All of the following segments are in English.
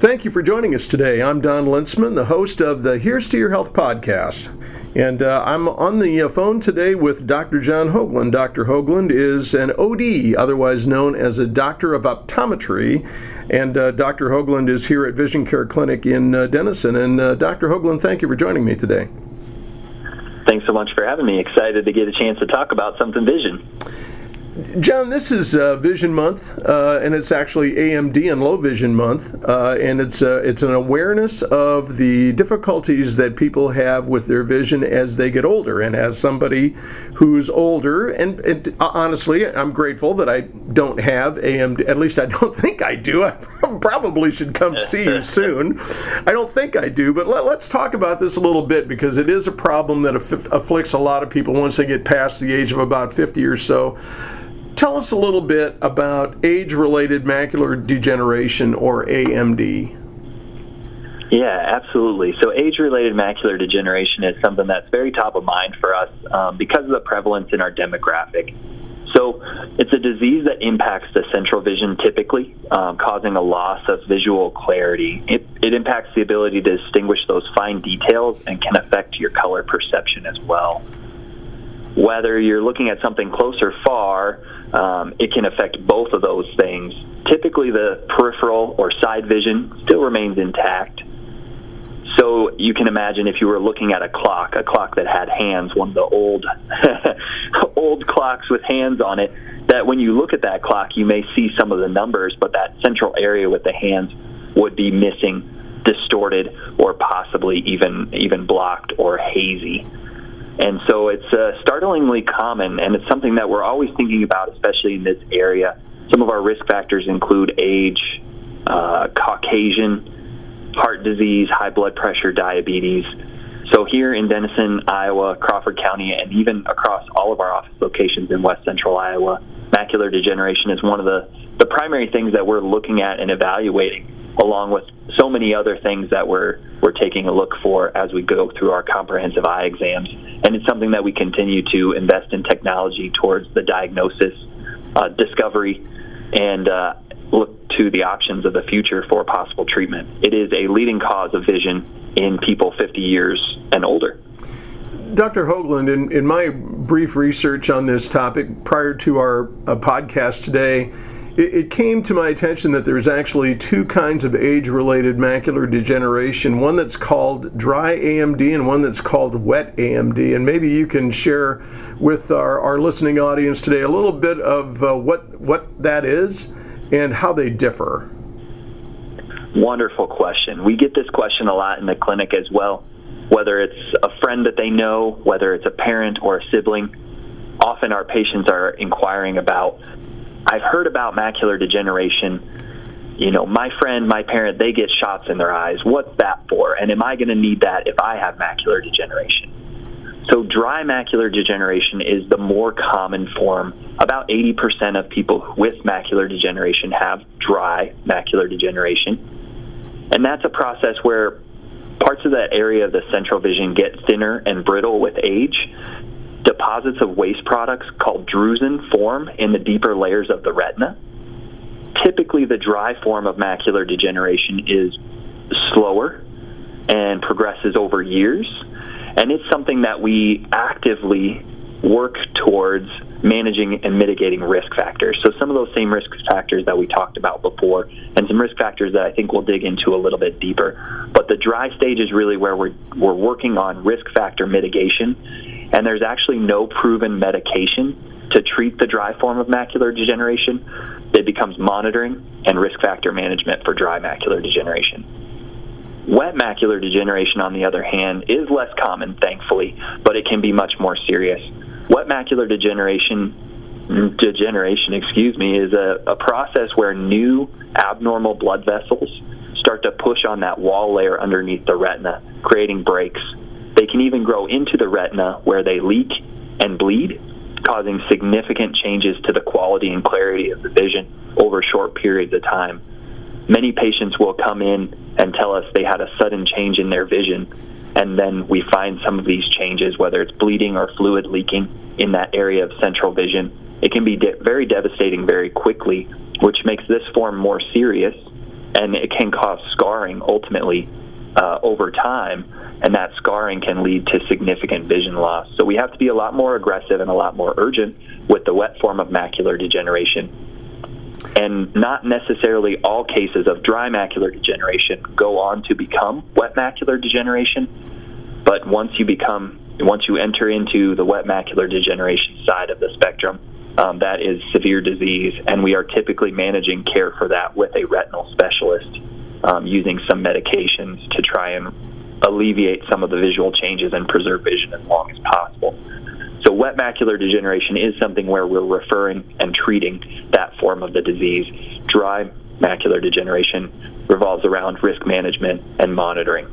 Thank you for joining us today. I'm Don Lintzman, the host of the Here's to Your Health podcast. And uh, I'm on the uh, phone today with Dr. Jon Hoaglund. Dr. Hoaglund is an OD, otherwise known as a doctor of optometry. And uh, Dr. Hoaglund is here at Vision Care Clinic in uh, Denison. And uh, Dr. Hoaglund, thank you for joining me today. Thanks so much for having me. Excited to get a chance to talk about something vision. Jon, this is uh, Vision Month, uh, and it's actually AMD and Low Vision Month, uh, and it's uh, it's an awareness of the difficulties that people have with their vision as they get older. And as somebody who's older, and, and honestly, I'm grateful that I don't have AMD. At least I don't think I do. I probably should come see you soon. I don't think I do, but let, us talk about this a little bit because it is a problem that aff- afflicts a lot of people once they get past the age of about 50 or so. Tell us a little bit about age related macular degeneration or AMD. Yeah, absolutely. So, age related macular degeneration is something that's very top of mind for us um, because of the prevalence in our demographic. So, it's a disease that impacts the central vision typically, um, causing a loss of visual clarity. It, it impacts the ability to distinguish those fine details and can affect your color perception as well. Whether you're looking at something close or far, um, it can affect both of those things. Typically, the peripheral or side vision still remains intact. So you can imagine if you were looking at a clock, a clock that had hands, one of the old old clocks with hands on it, that when you look at that clock, you may see some of the numbers, but that central area with the hands would be missing, distorted, or possibly even even blocked or hazy. And so it's uh, startlingly common, and it's something that we're always thinking about, especially in this area. Some of our risk factors include age, uh, Caucasian, heart disease, high blood pressure, diabetes. So here in Denison, Iowa, Crawford County, and even across all of our office locations in west central Iowa, macular degeneration is one of the, the primary things that we're looking at and evaluating along with so many other things that we're we're taking a look for as we go through our comprehensive eye exams. And it's something that we continue to invest in technology towards the diagnosis, uh, discovery, and uh, look to the options of the future for possible treatment. It is a leading cause of vision in people 50 years and older. Dr. Hoaglund, in, in my brief research on this topic prior to our uh, podcast today, it, it came to my attention that there's actually two kinds of age related macular degeneration one that's called dry AMD and one that's called wet AMD. And maybe you can share with our, our listening audience today a little bit of uh, what, what that is and how they differ. Wonderful question. We get this question a lot in the clinic as well. Whether it's a friend that they know, whether it's a parent or a sibling, often our patients are inquiring about I've heard about macular degeneration. You know, my friend, my parent, they get shots in their eyes. What's that for? And am I going to need that if I have macular degeneration? So dry macular degeneration is the more common form. About 80% of people with macular degeneration have dry macular degeneration. And that's a process where parts of that area of the central vision get thinner and brittle with age deposits of waste products called drusen form in the deeper layers of the retina. Typically, the dry form of macular degeneration is slower and progresses over years. And it's something that we actively work towards managing and mitigating risk factors. So some of those same risk factors that we talked about before and some risk factors that I think we'll dig into a little bit deeper. But the dry stage is really where we're, we're working on risk factor mitigation and there's actually no proven medication to treat the dry form of macular degeneration. It becomes monitoring and risk factor management for dry macular degeneration. Wet macular degeneration, on the other hand, is less common, thankfully, but it can be much more serious. Wet macular degeneration, degeneration, excuse me, is a, a process where new abnormal blood vessels start to push on that wall layer underneath the retina, creating breaks they can even grow into the retina where they leak and bleed, causing significant changes to the quality and clarity of the vision over short periods of time. Many patients will come in and tell us they had a sudden change in their vision, and then we find some of these changes, whether it's bleeding or fluid leaking in that area of central vision. It can be de- very devastating very quickly, which makes this form more serious and it can cause scarring ultimately uh, over time, and that scarring can lead to significant vision loss. So we have to be a lot more aggressive and a lot more urgent with the wet form of macular degeneration. And not necessarily all cases of dry macular degeneration go on to become wet macular degeneration, but once you become once you enter into the wet macular degeneration side of the spectrum, um, that is severe disease, and we are typically managing care for that with a retinal specialist um, using some medications to try and alleviate some of the visual changes and preserve vision as long as possible. So, wet macular degeneration is something where we're referring and treating that form of the disease. Dry macular degeneration revolves around risk management and monitoring.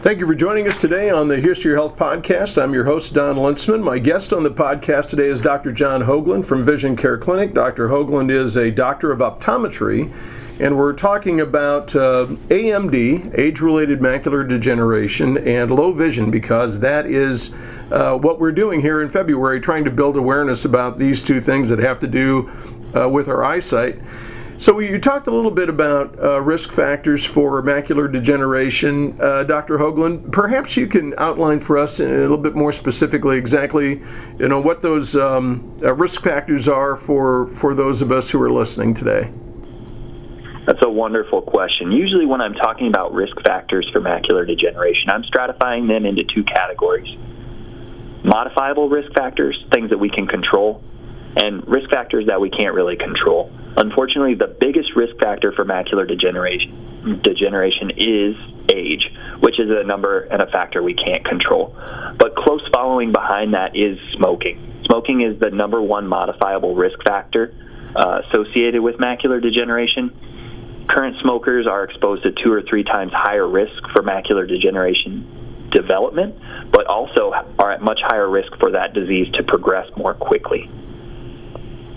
Thank you for joining us today on the Here's to Your Health podcast. I'm your host, Don Lintzman. My guest on the podcast today is Dr. Jon Hoaglund from Vision Care Clinic. Dr. Hoaglund is a doctor of optometry, and we're talking about uh, AMD, age related macular degeneration, and low vision because that is uh, what we're doing here in February, trying to build awareness about these two things that have to do uh, with our eyesight. So you talked a little bit about uh, risk factors for macular degeneration, uh, Dr. Hoaglund. Perhaps you can outline for us a little bit more specifically exactly, you know, what those um, uh, risk factors are for for those of us who are listening today. That's a wonderful question. Usually, when I'm talking about risk factors for macular degeneration, I'm stratifying them into two categories modifiable risk factors, things that we can control, and risk factors that we can't really control. Unfortunately, the biggest risk factor for macular degeneration, degeneration is age, which is a number and a factor we can't control. But close following behind that is smoking. Smoking is the number one modifiable risk factor uh, associated with macular degeneration. Current smokers are exposed to two or three times higher risk for macular degeneration development, but also are at much higher risk for that disease to progress more quickly.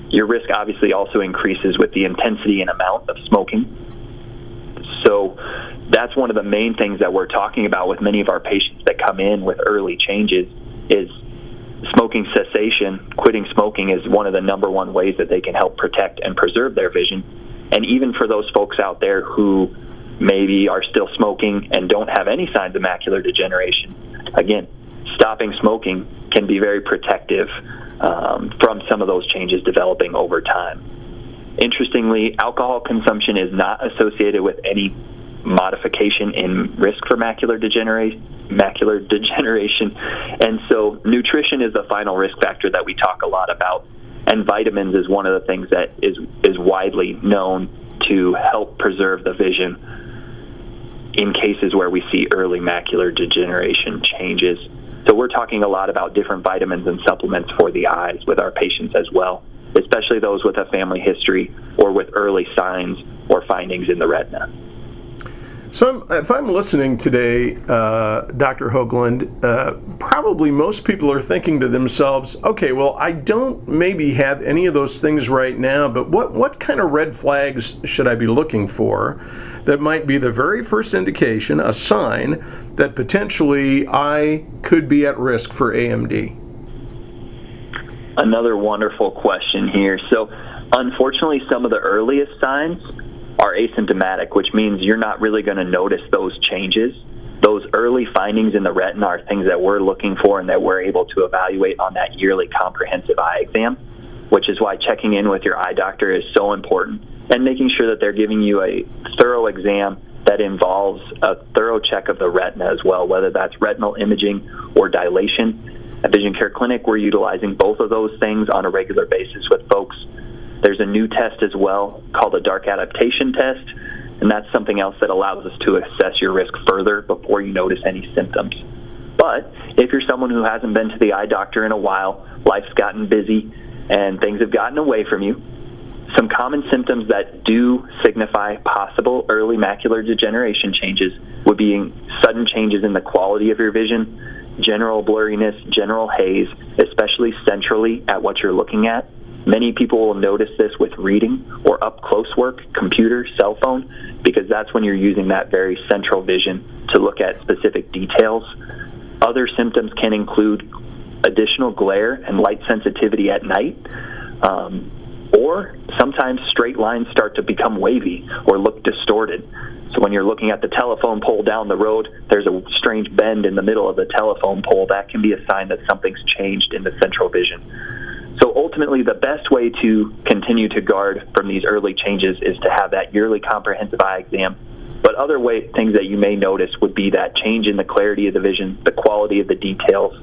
Your risk obviously also increases with the intensity and amount of smoking. So that's one of the main things that we're talking about with many of our patients that come in with early changes is smoking cessation, quitting smoking is one of the number one ways that they can help protect and preserve their vision. And even for those folks out there who maybe are still smoking and don't have any signs of macular degeneration, again, stopping smoking can be very protective um, from some of those changes developing over time. Interestingly, alcohol consumption is not associated with any modification in risk for macular degeneration macular degeneration and so nutrition is the final risk factor that we talk a lot about and vitamins is one of the things that is is widely known to help preserve the vision in cases where we see early macular degeneration changes so we're talking a lot about different vitamins and supplements for the eyes with our patients as well, especially those with a family history or with early signs or findings in the retina. So, if I'm listening today, uh, Dr. Hoaglund, uh, probably most people are thinking to themselves, okay, well, I don't maybe have any of those things right now, but what, what kind of red flags should I be looking for that might be the very first indication, a sign that potentially I could be at risk for AMD? Another wonderful question here. So, unfortunately, some of the earliest signs are asymptomatic, which means you're not really going to notice those changes. Those early findings in the retina are things that we're looking for and that we're able to evaluate on that yearly comprehensive eye exam, which is why checking in with your eye doctor is so important and making sure that they're giving you a thorough exam that involves a thorough check of the retina as well, whether that's retinal imaging or dilation. At Vision Care Clinic, we're utilizing both of those things on a regular basis with folks. There's a new test as well called a dark adaptation test, and that's something else that allows us to assess your risk further before you notice any symptoms. But if you're someone who hasn't been to the eye doctor in a while, life's gotten busy, and things have gotten away from you, some common symptoms that do signify possible early macular degeneration changes would be sudden changes in the quality of your vision, general blurriness, general haze, especially centrally at what you're looking at. Many people will notice this with reading or up close work, computer, cell phone, because that's when you're using that very central vision to look at specific details. Other symptoms can include additional glare and light sensitivity at night. Um, Or sometimes straight lines start to become wavy or look distorted. So when you're looking at the telephone pole down the road, there's a strange bend in the middle of the telephone pole. That can be a sign that something's changed in the central vision. Ultimately, the best way to continue to guard from these early changes is to have that yearly comprehensive eye exam. But other way, things that you may notice would be that change in the clarity of the vision, the quality of the details,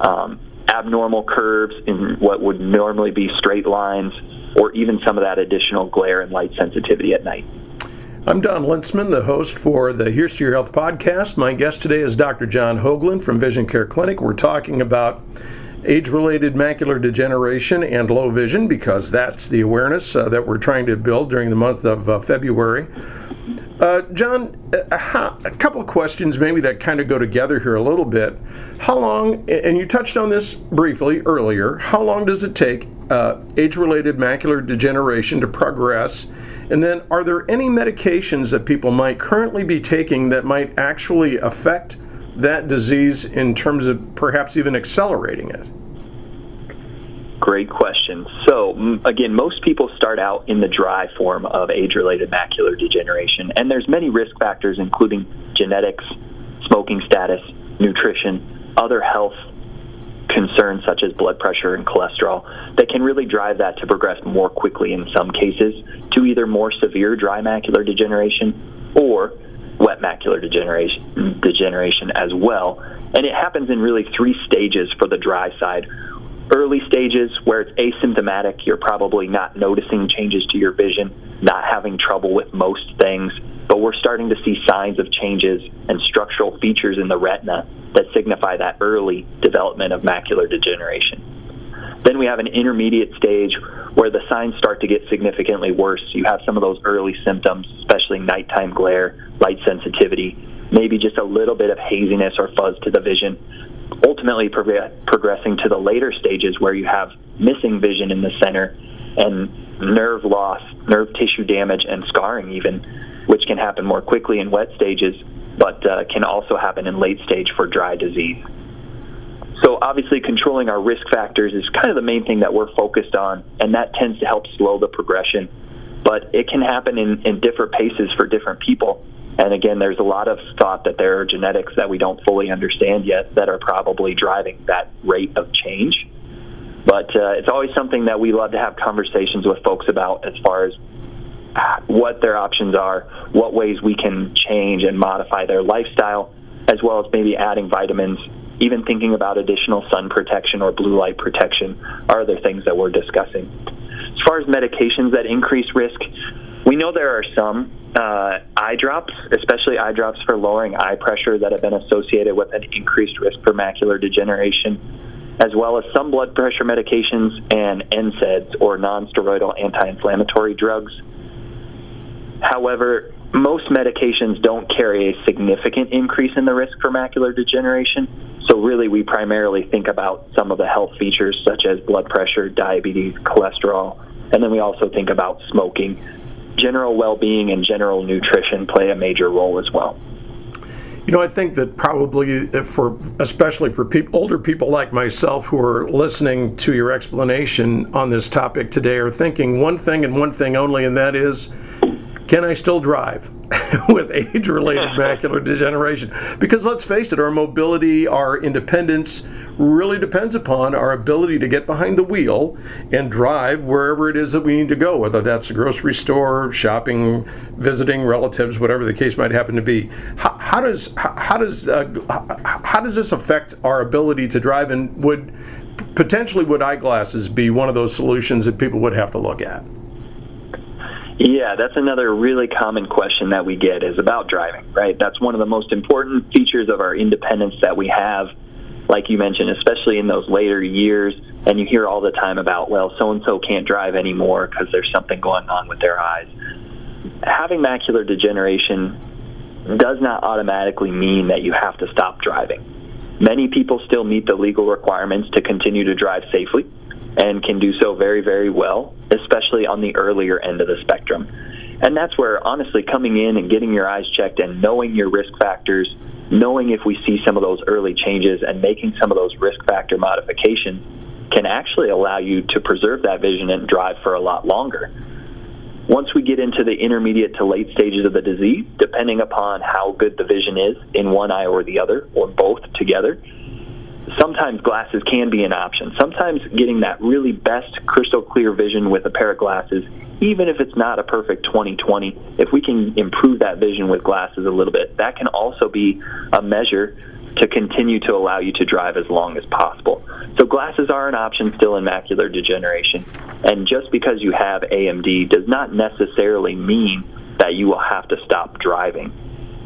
um, abnormal curves in what would normally be straight lines, or even some of that additional glare and light sensitivity at night. I'm Don Lintzman, the host for the Here's to Your Health podcast. My guest today is Dr. Jon Hoaglund from Vision Care Clinic. We're talking about age related macular degeneration and low vision because that's the awareness uh, that we're trying to build during the month of uh, February. Uh, Jon, uh, a couple of questions maybe that kind of go together here a little bit. How long, and you touched on this briefly earlier, how long does it take uh, age related macular degeneration to progress? And then, are there any medications that people might currently be taking that might actually affect that disease in terms of perhaps even accelerating it? Great question. So, again, most people start out in the dry form of age-related macular degeneration, and there's many risk factors, including genetics, smoking status, nutrition, other health concerns such as blood pressure and cholesterol that can really drive that to progress more quickly in some cases to either more severe dry macular degeneration or wet macular degeneration, degeneration as well. And it happens in really three stages for the dry side. Early stages where it's asymptomatic, you're probably not noticing changes to your vision, not having trouble with most things, but we're starting to see signs of changes and structural features in the retina that signify that early development of macular degeneration. Then we have an intermediate stage where the signs start to get significantly worse. You have some of those early symptoms, especially nighttime glare, light sensitivity, maybe just a little bit of haziness or fuzz to the vision. Ultimately, progressing to the later stages where you have missing vision in the center and nerve loss, nerve tissue damage, and scarring, even, which can happen more quickly in wet stages, but uh, can also happen in late stage for dry disease. So obviously controlling our risk factors is kind of the main thing that we're focused on, and that tends to help slow the progression. But it can happen in, in different paces for different people. And again, there's a lot of thought that there are genetics that we don't fully understand yet that are probably driving that rate of change. But uh, it's always something that we love to have conversations with folks about as far as what their options are, what ways we can change and modify their lifestyle, as well as maybe adding vitamins even thinking about additional sun protection or blue light protection are other things that we're discussing. As far as medications that increase risk, we know there are some uh, eye drops, especially eye drops for lowering eye pressure, that have been associated with an increased risk for macular degeneration, as well as some blood pressure medications and NSAIDs or nonsteroidal anti-inflammatory drugs. However, most medications don't carry a significant increase in the risk for macular degeneration. So really, we primarily think about some of the health features such as blood pressure, diabetes, cholesterol, and then we also think about smoking. General well-being and general nutrition play a major role as well. You know, I think that probably for, especially for people, older people like myself who are listening to your explanation on this topic today, are thinking one thing and one thing only, and that is, can I still drive? with age related macular degeneration. Because let's face it, our mobility, our independence really depends upon our ability to get behind the wheel and drive wherever it is that we need to go, whether that's a grocery store, shopping, visiting relatives, whatever the case might happen to be. How, how does how does uh, how does this affect our ability to drive? And would potentially would eyeglasses be one of those solutions that people would have to look at? Yeah, that's another really common question that we get is about driving, right? That's one of the most important features of our independence that we have, like you mentioned, especially in those later years. And you hear all the time about, well, so and so can't drive anymore because there's something going on with their eyes. Having macular degeneration does not automatically mean that you have to stop driving. Many people still meet the legal requirements to continue to drive safely and can do so very, very well, especially on the earlier end of the spectrum. And that's where, honestly, coming in and getting your eyes checked and knowing your risk factors, knowing if we see some of those early changes and making some of those risk factor modifications can actually allow you to preserve that vision and drive for a lot longer. Once we get into the intermediate to late stages of the disease, depending upon how good the vision is in one eye or the other, or both together, sometimes glasses can be an option. Sometimes getting that really best crystal clear vision with a pair of glasses, even if it's not a perfect 20/20, if we can improve that vision with glasses a little bit, that can also be a measure to continue to allow you to drive as long as possible. So glasses are an option still in macular degeneration. And just because you have AMD does not necessarily mean that you will have to stop driving.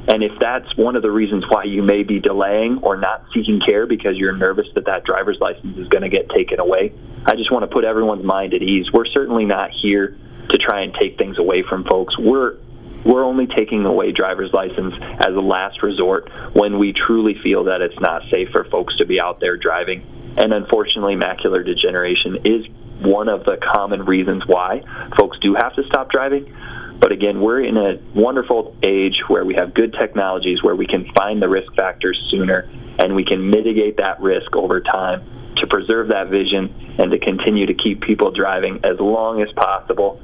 And if that's one of the reasons why you may be delaying or not seeking care because you're nervous that that driver's license is going to get taken away, I just want to put everyone's mind at ease. We're certainly not here to try and take things away from folks. We're we're only taking away driver's license as a last resort when we truly feel that it's not safe for folks to be out there driving. And unfortunately, macular degeneration is one of the common reasons why folks do have to stop driving. But again, we're in a wonderful age where we have good technologies where we can find the risk factors sooner and we can mitigate that risk over time to preserve that vision and to continue to keep people driving as long as possible.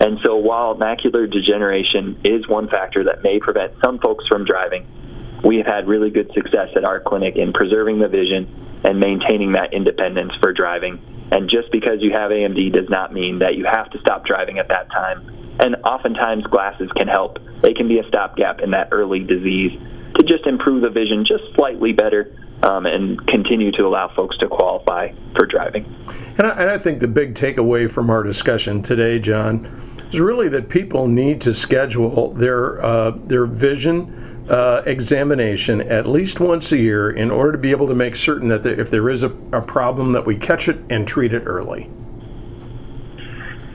And so while macular degeneration is one factor that may prevent some folks from driving, we have had really good success at our clinic in preserving the vision and maintaining that independence for driving. And just because you have AMD does not mean that you have to stop driving at that time and oftentimes glasses can help. They can be a stopgap in that early disease to just improve the vision just slightly better um, and continue to allow folks to qualify for driving. And I, and I think the big takeaway from our discussion today, Jon, is really that people need to schedule their uh, their vision. Uh, examination at least once a year in order to be able to make certain that if there is a, a problem that we catch it and treat it early.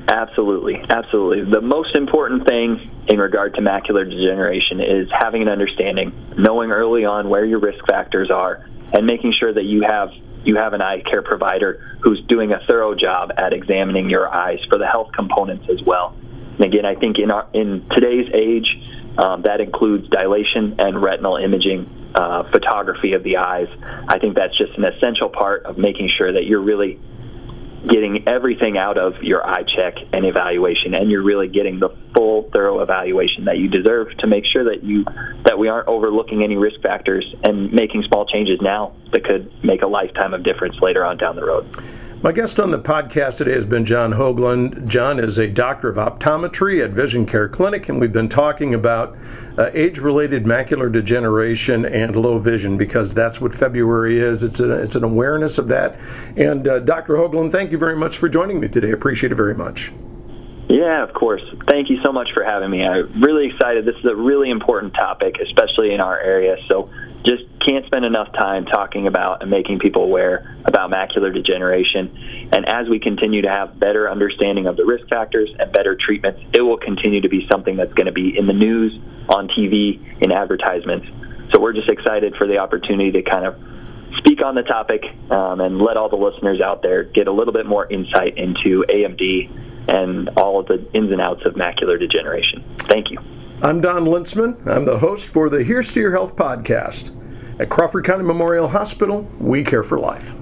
Absolutely, absolutely. The most important thing in regard to macular degeneration is having an understanding, knowing early on where your risk factors are, and making sure that you have you have an eye care provider who's doing a thorough job at examining your eyes for the health components as well. And again, I think in our, in today's age, um, that includes dilation and retinal imaging, uh, photography of the eyes. I think that's just an essential part of making sure that you're really getting everything out of your eye check and evaluation and you're really getting the full thorough evaluation that you deserve to make sure that you that we aren't overlooking any risk factors and making small changes now that could make a lifetime of difference later on down the road. My guest on the podcast today has been Jon Hoaglund. Jon is a doctor of optometry at Vision Care Clinic, and we've been talking about uh, age related macular degeneration and low vision because that's what February is. It's, a, it's an awareness of that. And uh, Dr. Hoaglund, thank you very much for joining me today. Appreciate it very much. Yeah, of course. Thank you so much for having me. I'm really excited. This is a really important topic, especially in our area. So can't spend enough time talking about and making people aware about macular degeneration. And as we continue to have better understanding of the risk factors and better treatments, it will continue to be something that's going to be in the news, on TV, in advertisements. So we're just excited for the opportunity to kind of speak on the topic um, and let all the listeners out there get a little bit more insight into AMD and all of the ins and outs of macular degeneration. Thank you. I'm Don Lintzman. I'm the host for the Here's to Your Health podcast. At Crawford County Memorial Hospital, we care for life.